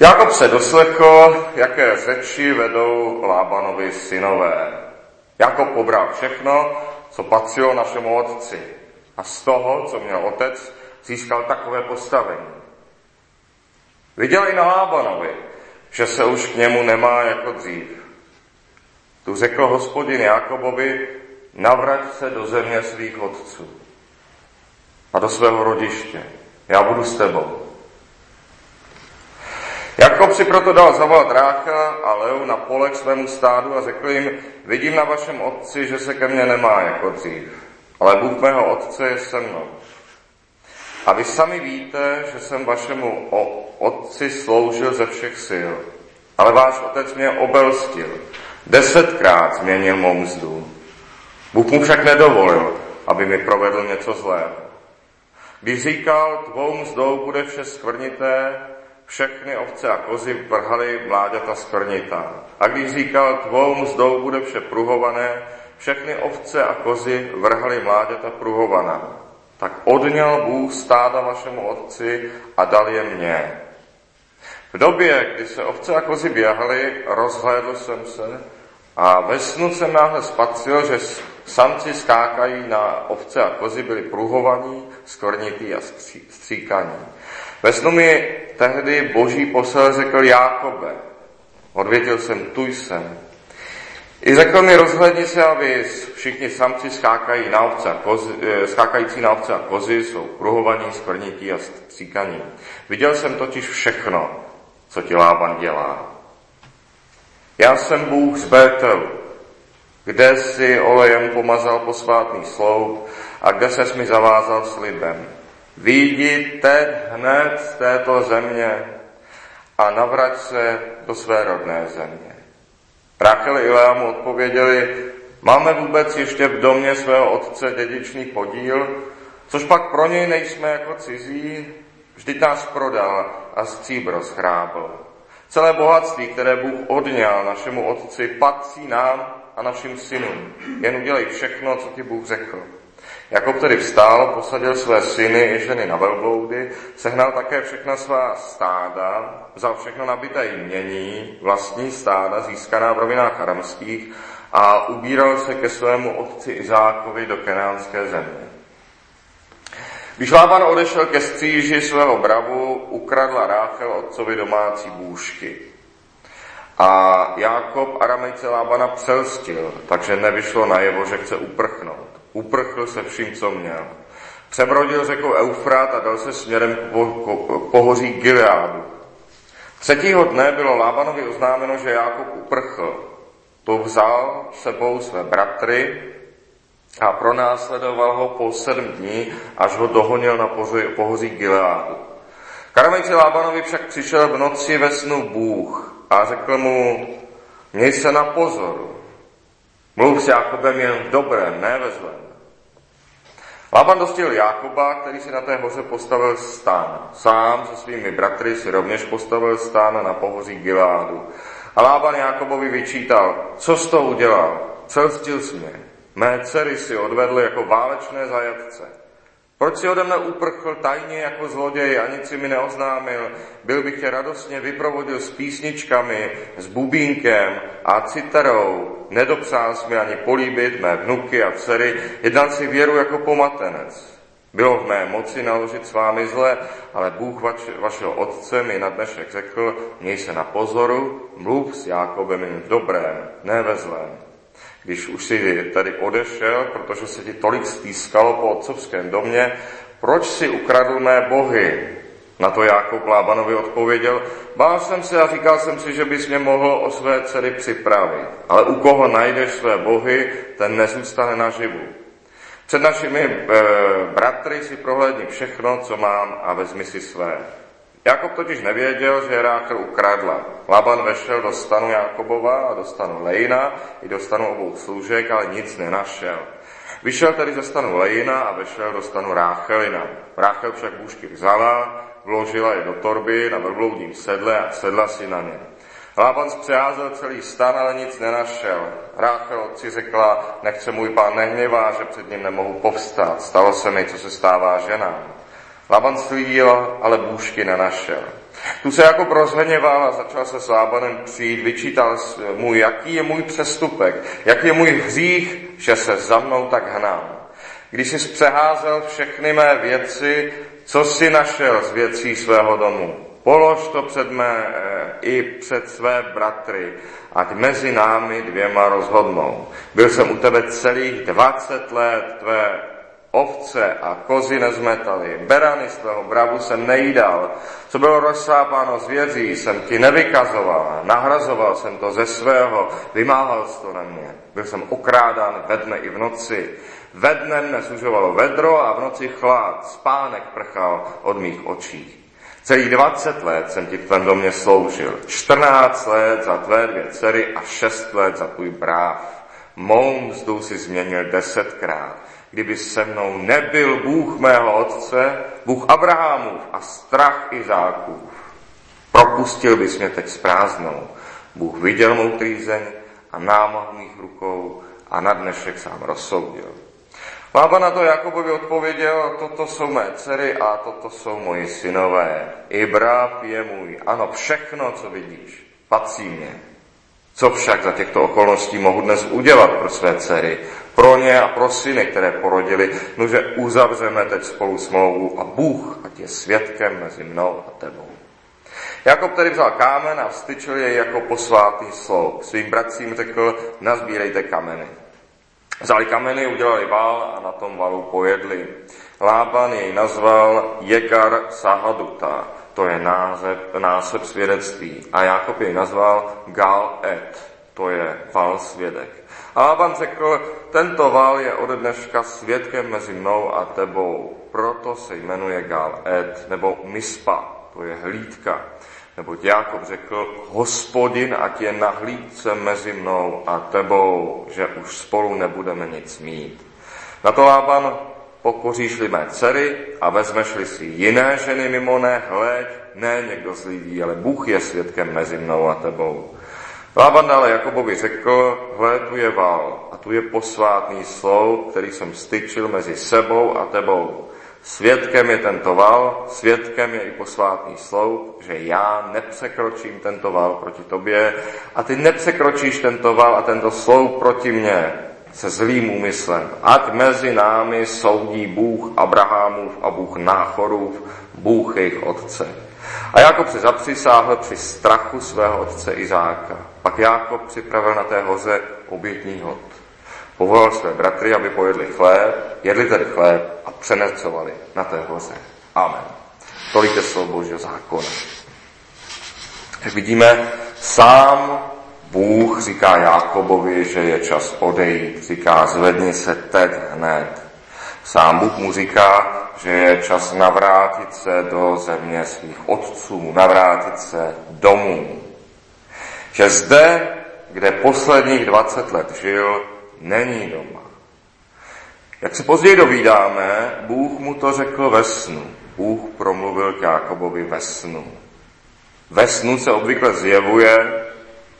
Jakob se doslechl, jaké řeči vedou Lábanovi synové. Jakob pobral všechno, co patřilo našemu otci. A z toho, co měl otec, získal takové postavení. Viděl i na Lábanovi, že se už k němu nemá jako dřív. Tu řekl hospodin Jakobovi, navrať se do země svých otců a do svého rodiště. Já budu s tebou. Jakob si proto dal zavolat Rácha a Leu na pole k svému stádu a řekl jim, vidím na vašem otci, že se ke mně nemá jako dřív, ale Bůh mého otce je se mnou. A vy sami víte, že jsem vašemu otci sloužil ze všech sil, ale váš otec mě obelstil. Desetkrát změnil mou mzdu. Bůh mu však nedovolil, aby mi provedl něco zlého. Když říkal, tvou mzdou bude vše skvrnité, všechny ovce a kozy vrhali mláďata skvrnitá. A když říkal, tvou mzdou bude vše pruhované, všechny ovce a kozy vrhali mláďata pruhovaná. Tak odněl Bůh stáda vašemu otci a dal je mně. V době, kdy se ovce a kozy běhaly, rozhlédl jsem se a ve snu jsem náhle spatřil, že samci skákají na ovce a kozy, byli pruhovaní, skornitý a stříkaní. Ve snu mi tehdy boží posel řekl Jákobe. Odvětil jsem, tu jsem. I řekl mi, rozhledni se a všichni samci skákají na ovce a kozy, eh, skákající na ovce a kozy jsou pruhovaní, skvrnití a stříkaní. Viděl jsem totiž všechno, co ti Lában dělá. Já jsem Bůh z Bételu, kde si olejem pomazal posvátný sloup a kde ses mi zavázal slibem. Výjdi teď hned z této země a navrať se do své rodné země. Rachel i Lea mu odpověděli, máme vůbec ještě v domě svého otce dědičný podíl, což pak pro něj nejsme jako cizí, vždyť nás prodal a stříbro schrábl. Celé bohatství, které Bůh odňal našemu otci, patří nám a našim synům. Jen udělej všechno, co ti Bůh řekl. Jakob tedy vstál, posadil své syny i ženy na velbloudy, sehnal také všechna svá stáda, vzal všechno nabité jmění, vlastní stáda získaná v rovinách aramských a ubíral se ke svému otci Izákovi do kenánské země. Když Lában odešel ke stříži svého bravu, ukradla Ráchel otcovi domácí bůžky. A Jákob Aramejce Lábana přelstil, takže nevyšlo najevo, že chce uprchnout. Uprchl se vším, co měl. Přebrodil řekou Eufrat a dal se směrem k pohoří Gileádu. Třetího dne bylo Lábanovi oznámeno, že Jákob uprchl. To vzal sebou své bratry a pronásledoval ho po sedm dní, až ho dohonil na pohoří Gileádu. Karamejci Lábanovi však přišel v noci ve snu Bůh a řekl mu, měj se na pozoru, mluv s Jákobem jen v dobrém, ne ve zlém. Lában dostil Jákoba, který si na té hoře postavil stán. Sám se svými bratry si rovněž postavil stán na pohoří Giládu. A Lában Jákobovi vyčítal, co s to udělal? Celstil jsi mě. Mé dcery si odvedl jako válečné zajatce. Proč si ode mne uprchl tajně jako zloděj a nic si mi neoznámil? Byl bych tě radostně vyprovodil s písničkami, s bubínkem a citerou. Nedopsal jsi mi ani políbit mé vnuky a dcery, jednal si věru jako pomatenec. Bylo v mé moci naložit s vámi zle, ale Bůh vač, vašeho otce mi na dnešek řekl, měj se na pozoru, mluv s Jákobem v dobrém, ne ve zlém. Když už si tady odešel, protože se ti tolik stýskalo po otcovském domě, proč si ukradl mé bohy? Na to Jákob Lábanovi odpověděl, bál jsem se a říkal jsem si, že bys mě mohl o své dcery připravit. Ale u koho najdeš své bohy, ten nezůstane naživu. Před našimi e, bratry si prohlédni všechno, co mám a vezmi si své. Jakob totiž nevěděl, že Ráchel ukradla. Laban vešel do stanu Jakobova a do stanu Lejna i do stanu obou služek, ale nic nenašel. Vyšel tedy ze stanu Lejna a vešel do stanu Ráchelina. Ráchel však bůžky vzala, vložila je do torby na velbloudním sedle a sedla si na ně. Lában zpřeházel celý stan, ale nic nenašel. Ráchel otci řekla, nechce můj pán nehněvá, že před ním nemohu povstat. Stalo se mi, co se stává ženám. Laban slídil, ale bůžky nenašel. Tu se jako prozheněval a začal se s Lábanem přijít, vyčítal mu, jaký je můj přestupek, jaký je můj hřích, že se za mnou tak hnám. Když jsi přeházel všechny mé věci, co jsi našel z věcí svého domu? Polož to před mé eh, i před své bratry, ať mezi námi dvěma rozhodnou. Byl jsem u tebe celých 20 let, tvé ovce a kozy nezmetali, berany z tvého bravu jsem nejídal, co bylo rozsápáno z vězí, jsem ti nevykazoval, nahrazoval jsem to ze svého, vymáhal jsi to na mě. Byl jsem okrádán ve dne i v noci. Ve dne mne sužovalo vedro a v noci chlad, spánek prchal od mých očí. Celých 20 let jsem ti v tvém domě sloužil. 14 let za tvé dvě dcery a 6 let za tvůj bráv. Mou mzdu si změnil desetkrát. Kdyby se mnou nebyl Bůh mého otce, Bůh Abrahamův a strach Izákův, propustil bys mě teď s prázdnou. Bůh viděl mou trýzeň a námah mých rukou a na dnešek sám rozsoudil. Lába na to Jakobovi odpověděl, toto jsou mé dcery a toto jsou moji synové. Ibra je můj. Ano, všechno, co vidíš, patří mě. Co však za těchto okolností mohu dnes udělat pro své dcery, pro ně a pro syny, které porodili, no že uzavřeme teď spolu smlouvu a Bůh, ať je svědkem mezi mnou a tebou. Jakob tedy vzal kámen a vstyčil jej jako posvátný sloup. Svým bratřím řekl, nazbírejte kameny. Vzali kameny, udělali val a na tom valu pojedli. Lában jej nazval Jegar Sahaduta, to je název, název svědectví. A Jakob jej nazval Gal Et, to je val svědek. A Lában řekl, tento val je ode dneška svědkem mezi mnou a tebou, proto se jmenuje Gal Et, nebo Mispa, to je hlídka. Neboť Jákob řekl, hospodin, ať je nahlídce mezi mnou a tebou, že už spolu nebudeme nic mít. Na to Lában pokoříš-li mé dcery a vezmeš-li si jiné ženy mimo ne, hleď, ne někdo z lidí, ale Bůh je svědkem mezi mnou a tebou. Lában dále Jakobovi řekl, hle, tu je val a tu je posvátný slov, který jsem styčil mezi sebou a tebou. Svědkem je tento val, svědkem je i posvátný sloup, že já nepřekročím tento val proti tobě a ty nepřekročíš tento val a tento sloup proti mně se zlým úmyslem. Ať mezi námi soudí Bůh Abrahamův a Bůh Náchorův, Bůh jejich otce. A Jákob si zapřisáhl při strachu svého otce Izáka. Pak Jákob připravil na té hoře obětní hod. Povolal své bratry, aby pojedli chléb, jedli tedy chléb a přenecovali na té hoře. Amen. Tolik je slovo Božího zákona. Jak vidíme, sám Bůh říká Jákobovi, že je čas odejít. Říká, zvedni se teď hned. Sám Bůh mu říká, že je čas navrátit se do země svých otců, navrátit se domů. Že zde, kde posledních 20 let žil, není doma. Jak se později dovídáme, Bůh mu to řekl ve snu. Bůh promluvil k Jákobovi ve snu. Ve snu se obvykle zjevuje,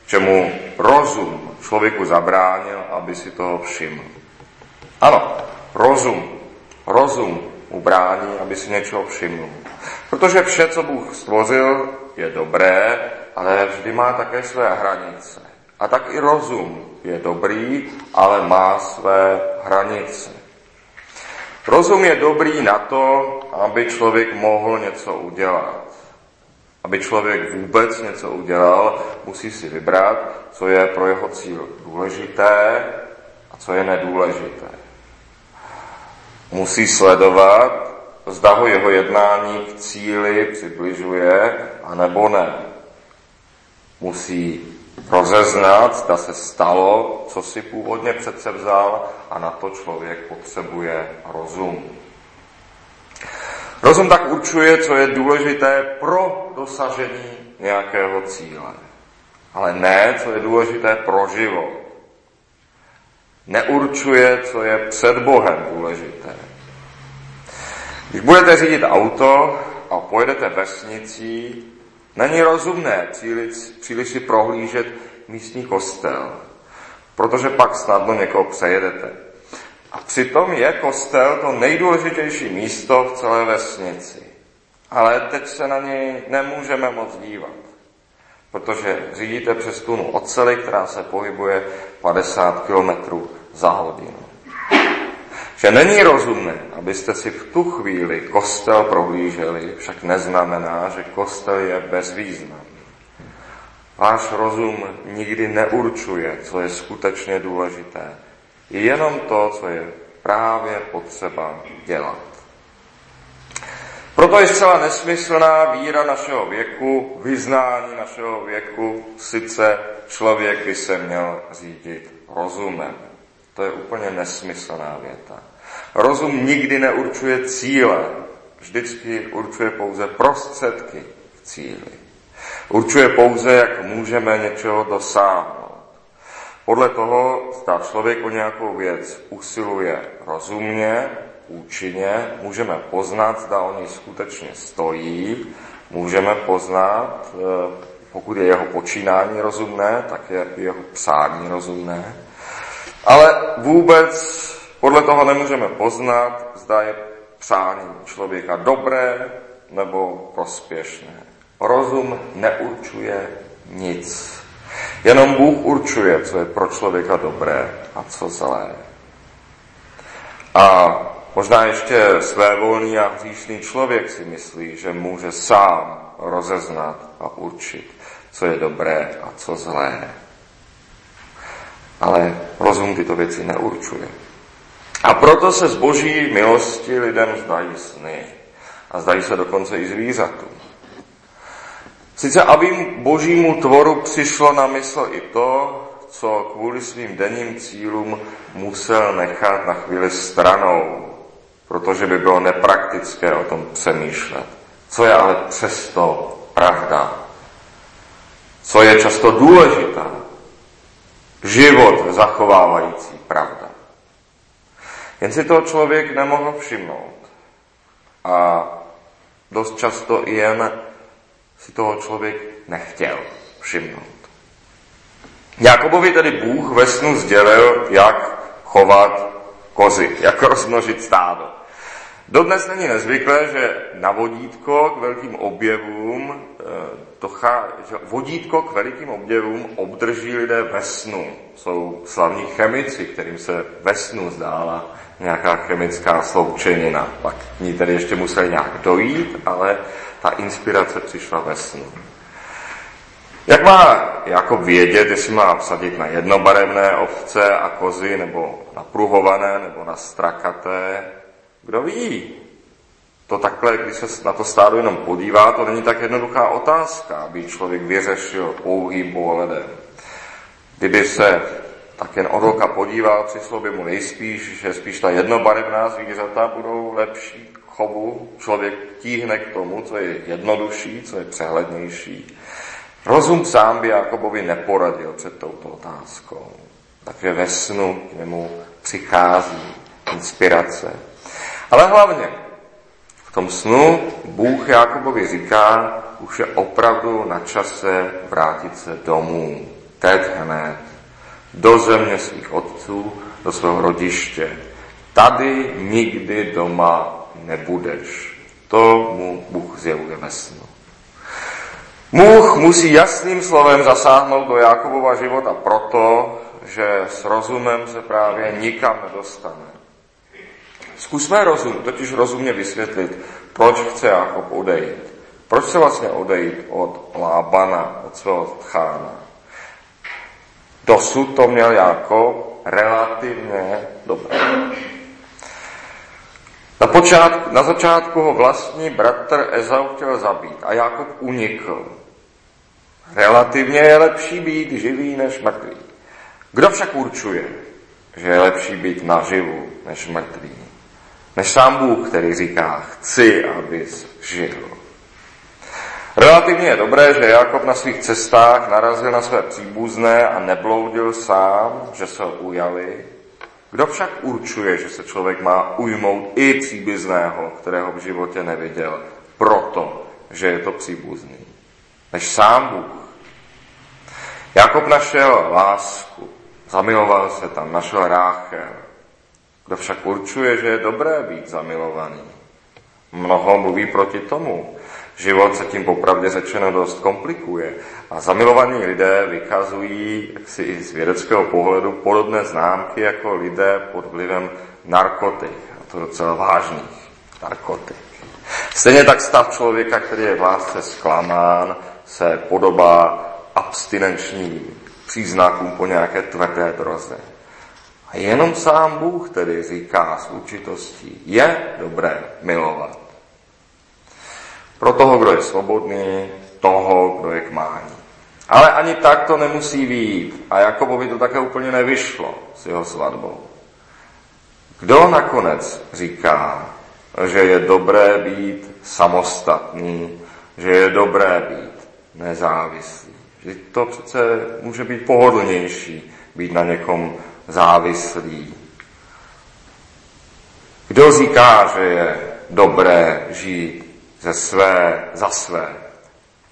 čemu rozum člověku zabránil, aby si toho všiml. Ano, rozum, rozum mu brání, aby si něčeho všiml. Protože vše, co Bůh stvořil, je dobré, ale vždy má také své hranice. A tak i rozum je dobrý, ale má své hranice. Rozum je dobrý na to, aby člověk mohl něco udělat. Aby člověk vůbec něco udělal, musí si vybrat, co je pro jeho cíl důležité a co je nedůležité. Musí sledovat, zda ho jeho jednání k cíli přibližuje, anebo ne. Musí rozeznat, zda se stalo, co si původně přece vzal a na to člověk potřebuje rozum. Rozum tak určuje, co je důležité pro dosažení nějakého cíle, ale ne, co je důležité pro život. Neurčuje, co je před Bohem důležité. Když budete řídit auto a pojedete vesnicí, není rozumné příliš, příliš si prohlížet místní kostel, protože pak snadno někoho přejedete. A přitom je kostel to nejdůležitější místo v celé vesnici. ale teď se na něj nemůžeme moc dívat, protože řídíte přes tunu oceli, která se pohybuje 50 km za hodinu. Že není rozumné, abyste si v tu chvíli kostel prohlíželi, však neznamená, že kostel je bezvýznamný. Váš rozum nikdy neurčuje, co je skutečně důležité. Je jenom to, co je právě potřeba dělat. Proto je zcela nesmyslná víra našeho věku, vyznání našeho věku, sice člověk by se měl řídit rozumem. To je úplně nesmyslná věta. Rozum nikdy neurčuje cíle, vždycky určuje pouze prostředky k cíli. Určuje pouze, jak můžeme něčeho dosáhnout. Podle toho, zda člověk o nějakou věc usiluje rozumně, účinně, můžeme poznat, zda o ní skutečně stojí, můžeme poznat, eh, pokud je jeho počínání rozumné, tak je jeho psání rozumné. Ale vůbec podle toho nemůžeme poznat, zda je přání člověka dobré nebo prospěšné. Rozum neurčuje nic. Jenom Bůh určuje, co je pro člověka dobré a co zlé. A možná ještě svévolný a hříšný člověk si myslí, že může sám rozeznat a určit, co je dobré a co zlé. Ale rozum tyto věci neurčuje. A proto se z boží milosti lidem zdají sny. A zdají se dokonce i zvířatům. Sice aby božímu tvoru přišlo na mysl i to, co kvůli svým denním cílům musel nechat na chvíli stranou, protože by bylo nepraktické o tom přemýšlet. Co je ale přesto pravda? Co je často důležitá? Život zachovávající pravda. Jen si toho člověk nemohl všimnout. A dost často jen si toho člověk nechtěl všimnout. Jakobovi tedy Bůh ve snu sdělil, jak chovat kozy, jak rozmnožit stádo. Dodnes není nezvyklé, že na vodítko k velkým objevům, eh, to chá, že vodítko k velikým objevům obdrží lidé ve snu. Jsou slavní chemici, kterým se ve snu zdála nějaká chemická sloučenina. Pak k ní tedy ještě museli nějak dojít, ale ta inspirace přišla ve snu. Jak má jako vědět, jestli má vsadit na jednobarevné ovce a kozy, nebo na pruhované, nebo na strakaté? Kdo ví? To takhle, když se na to stádo jenom podívá, to není tak jednoduchá otázka, aby člověk vyřešil pouhým pohledem. Kdyby se tak jen od oka podíval, přišlo by mu nejspíš, že spíš ta jednobarevná zvířata budou lepší chovu. Člověk tíhne k tomu, co je jednodušší, co je přehlednější. Rozum sám by Jakobovi neporadil před touto otázkou. Takže ve snu k němu přichází inspirace. Ale hlavně v tom snu Bůh Jakobovi říká, už je opravdu na čase vrátit se domů. Teď hned do země svých otců, do svého rodiště. Tady nikdy doma nebudeš. To mu Bůh zjevuje ve snu. Bůh musí jasným slovem zasáhnout do Jakobova života proto, že s rozumem se právě nikam nedostane. Zkusme rozum, totiž rozumně vysvětlit, proč chce Jakob odejít. Proč se vlastně odejít od Lábana, od svého tchána? Dosud to měl Jakob relativně dobré. Na, počátku, na začátku ho vlastní bratr Ezau chtěl zabít a Jakob unikl. Relativně je lepší být živý než mrtvý. Kdo však určuje, že je lepší být naživu než mrtvý? Než sám Bůh, který říká, chci, abys žil. Relativně je dobré, že Jakob na svých cestách narazil na své příbuzné a nebloudil sám, že se ho ujali. Kdo však určuje, že se člověk má ujmout i příbuzného, kterého v životě neviděl, proto, že je to příbuzný? Než sám Bůh. Jakob našel lásku, zamiloval se tam, našel Ráchel. Kdo však určuje, že je dobré být zamilovaný? Mnoho mluví proti tomu. Život se tím popravdě řečeno dost komplikuje a zamilovaní lidé vykazují si i z vědeckého pohledu podobné známky jako lidé pod vlivem narkotik, a to docela vážných narkotik. Stejně tak stav člověka, který je v lásce zklamán, se podobá abstinenčním příznakům po nějaké tvrdé droze. A jenom sám Bůh tedy říká s určitostí, je dobré milovat. Pro toho, kdo je svobodný, toho, kdo je k mání. Ale ani tak to nemusí být. A Jakobovi to také úplně nevyšlo s jeho svatbou. Kdo nakonec říká, že je dobré být samostatný, že je dobré být nezávislý? Že to přece může být pohodlnější, být na někom závislý. Kdo říká, že je dobré žít ze své, za své,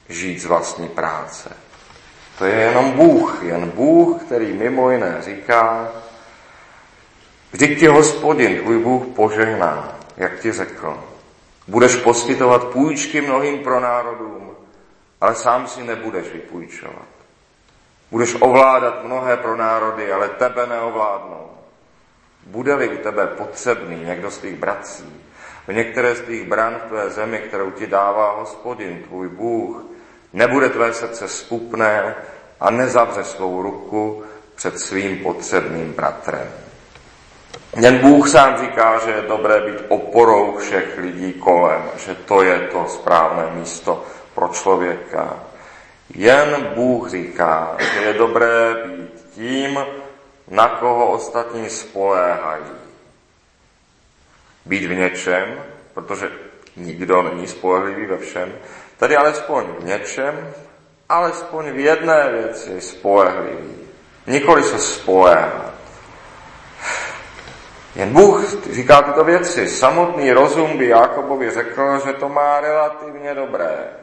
žít z vlastní práce? To je jenom Bůh, jen Bůh, který mimo jiné říká, vždyť ti hospodin, tvůj Bůh požehná, jak ti řekl. Budeš poskytovat půjčky mnohým pro národům, ale sám si nebudeš vypůjčovat. Budeš ovládat mnohé pro národy, ale tebe neovládnou. Bude-li u tebe potřebný někdo z těch bratří, v některé z těch bran v tvé zemi, kterou ti dává hospodin, tvůj Bůh, nebude tvé srdce skupné a nezavře svou ruku před svým potřebným bratrem. Jen Bůh sám říká, že je dobré být oporou všech lidí kolem, že to je to správné místo pro člověka. Jen Bůh říká, že je dobré být tím, na koho ostatní spoléhají. Být v něčem, protože nikdo není spolehlivý ve všem, tedy alespoň v něčem, alespoň v jedné věci spolehlivý. Nikoli se spoléhat. Jen Bůh říká tyto věci. Samotný rozum by Jakobovi řekl, že to má relativně dobré.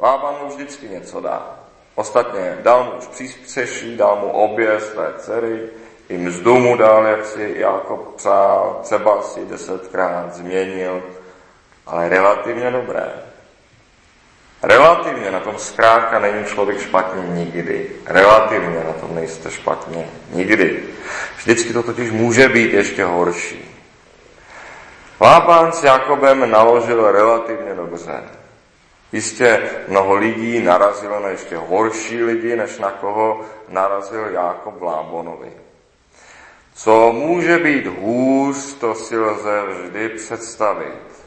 Lában mu vždycky něco dá. Ostatně dal mu už přístřeší, dal mu obě své dcery, i mzdu mu dal, jak si Jakob přál, třeba si desetkrát změnil, ale relativně dobré. Relativně na tom zkrátka není člověk špatně nikdy. Relativně na tom nejste špatně nikdy. Vždycky to totiž může být ještě horší. Lápán s Jakobem naložil relativně dobře. Jistě mnoho lidí narazilo na ještě horší lidi, než na koho narazil Jákob Lábonovi. Co může být hůř, to si lze vždy představit.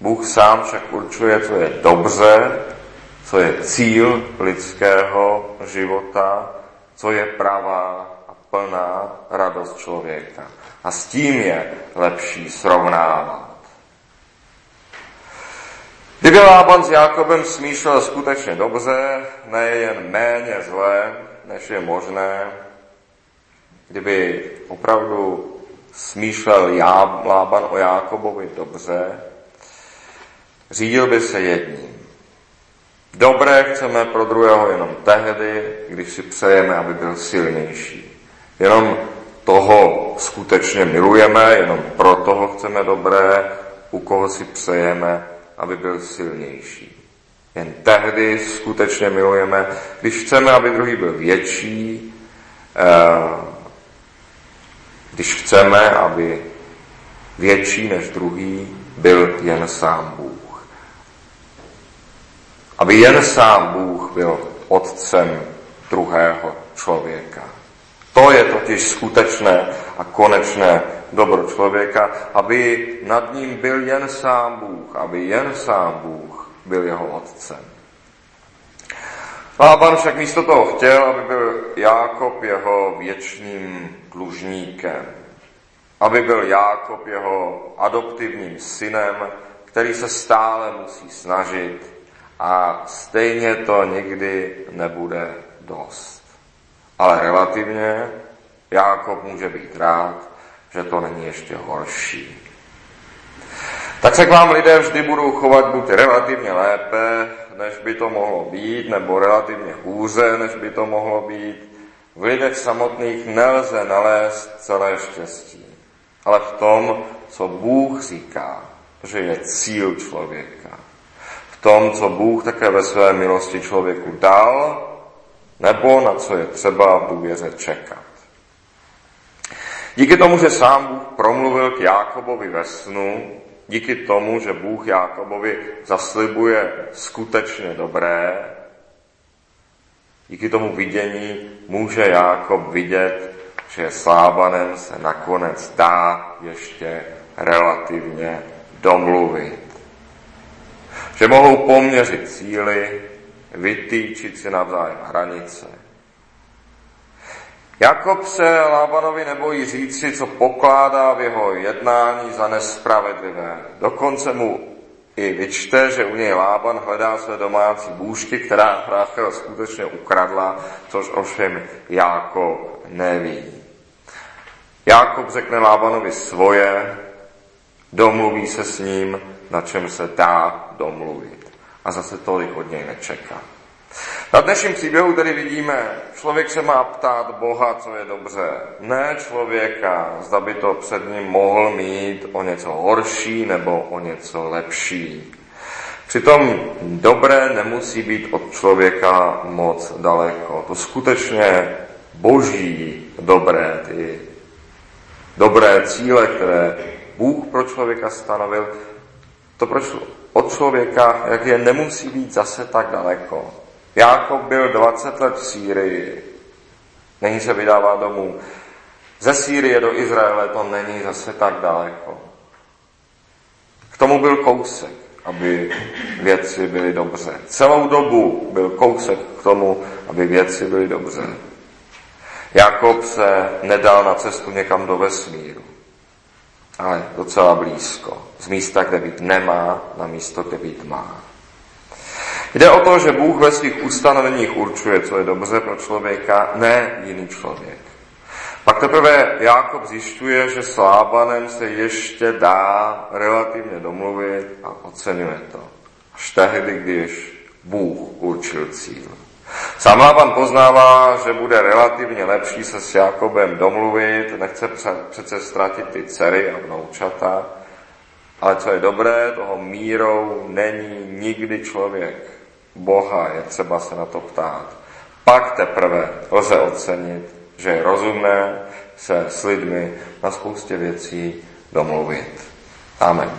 Bůh sám však určuje, co je dobře, co je cíl lidského života, co je pravá a plná radost člověka. A s tím je lepší srovnávat. Kdyby Lában s Jakobem smýšlel skutečně dobře, nejen méně zlé, než je možné, kdyby opravdu smýšlel Já, Lában o Jákobovi dobře, řídil by se jedním. Dobré chceme pro druhého jenom tehdy, když si přejeme, aby byl silnější. Jenom toho skutečně milujeme, jenom pro toho chceme dobré, u koho si přejeme, aby byl silnější. Jen tehdy skutečně milujeme, když chceme, aby druhý byl větší, eh, když chceme, aby větší než druhý byl jen sám Bůh. Aby jen sám Bůh byl otcem druhého člověka. To je totiž skutečné a konečné dobro člověka, aby nad ním byl jen sám Bůh, aby jen sám Bůh byl jeho otcem. Lában však místo toho chtěl, aby byl Jákob jeho věčným dlužníkem. Aby byl Jákob jeho adoptivním synem, který se stále musí snažit a stejně to nikdy nebude dost. Ale relativně Jákob může být rád, že to není ještě horší. Tak se k vám lidé vždy budou chovat buď relativně lépe, než by to mohlo být, nebo relativně hůře, než by to mohlo být. V lidech samotných nelze nalézt celé štěstí, ale v tom, co Bůh říká, že je cíl člověka. v tom, co Bůh také ve své milosti člověku dal, nebo na co je třeba v důvěře čekat. Díky tomu, že sám Bůh promluvil k Jákobovi ve snu, díky tomu, že Bůh Jákobovi zaslibuje skutečně dobré, díky tomu vidění může Jákob vidět, že s Lábanem se nakonec dá ještě relativně domluvit. Že mohou poměřit síly, vytýčit si navzájem hranice. Jakob se Lábanovi nebojí říci, co pokládá v jeho jednání za nespravedlivé. Dokonce mu i vyčte, že u něj Lában hledá své domácí bůžky, která Rachel skutečně ukradla, což ovšem Jákob neví. Jákob řekne Lábanovi svoje, domluví se s ním, na čem se dá domluvit. A zase tolik od něj nečeká. Na dnešním příběhu tedy vidíme, člověk se má ptát Boha, co je dobře. Ne člověka, zda by to před ním mohl mít o něco horší nebo o něco lepší. Přitom dobré nemusí být od člověka moc daleko. To skutečně boží dobré, ty dobré cíle, které Bůh pro člověka stanovil, to proč od člověka, jak je, nemusí být zase tak daleko. Jákob byl 20 let v Sýrii, není se vydává domů. Ze Sýrie do Izraele to není zase tak daleko. K tomu byl kousek, aby věci byly dobře. Celou dobu byl kousek k tomu, aby věci byly dobře. Jakob se nedal na cestu někam do vesmíru, ale docela blízko. Z místa, kde být nemá, na místo, kde být má. Jde o to, že Bůh ve svých ustanoveních určuje, co je dobře pro člověka, ne jiný člověk. Pak teprve Jákob zjišťuje, že s Lábanem se ještě dá relativně domluvit a oceňuje to. Až tehdy, když Bůh určil cíl. Sám Lában poznává, že bude relativně lepší se s Jakobem domluvit, nechce přece ztratit ty dcery a vnoučata, ale co je dobré, toho mírou není nikdy člověk. Boha je třeba se na to ptát. Pak teprve lze ocenit, že je rozumné se s lidmi na spoustě věcí domluvit. Amen.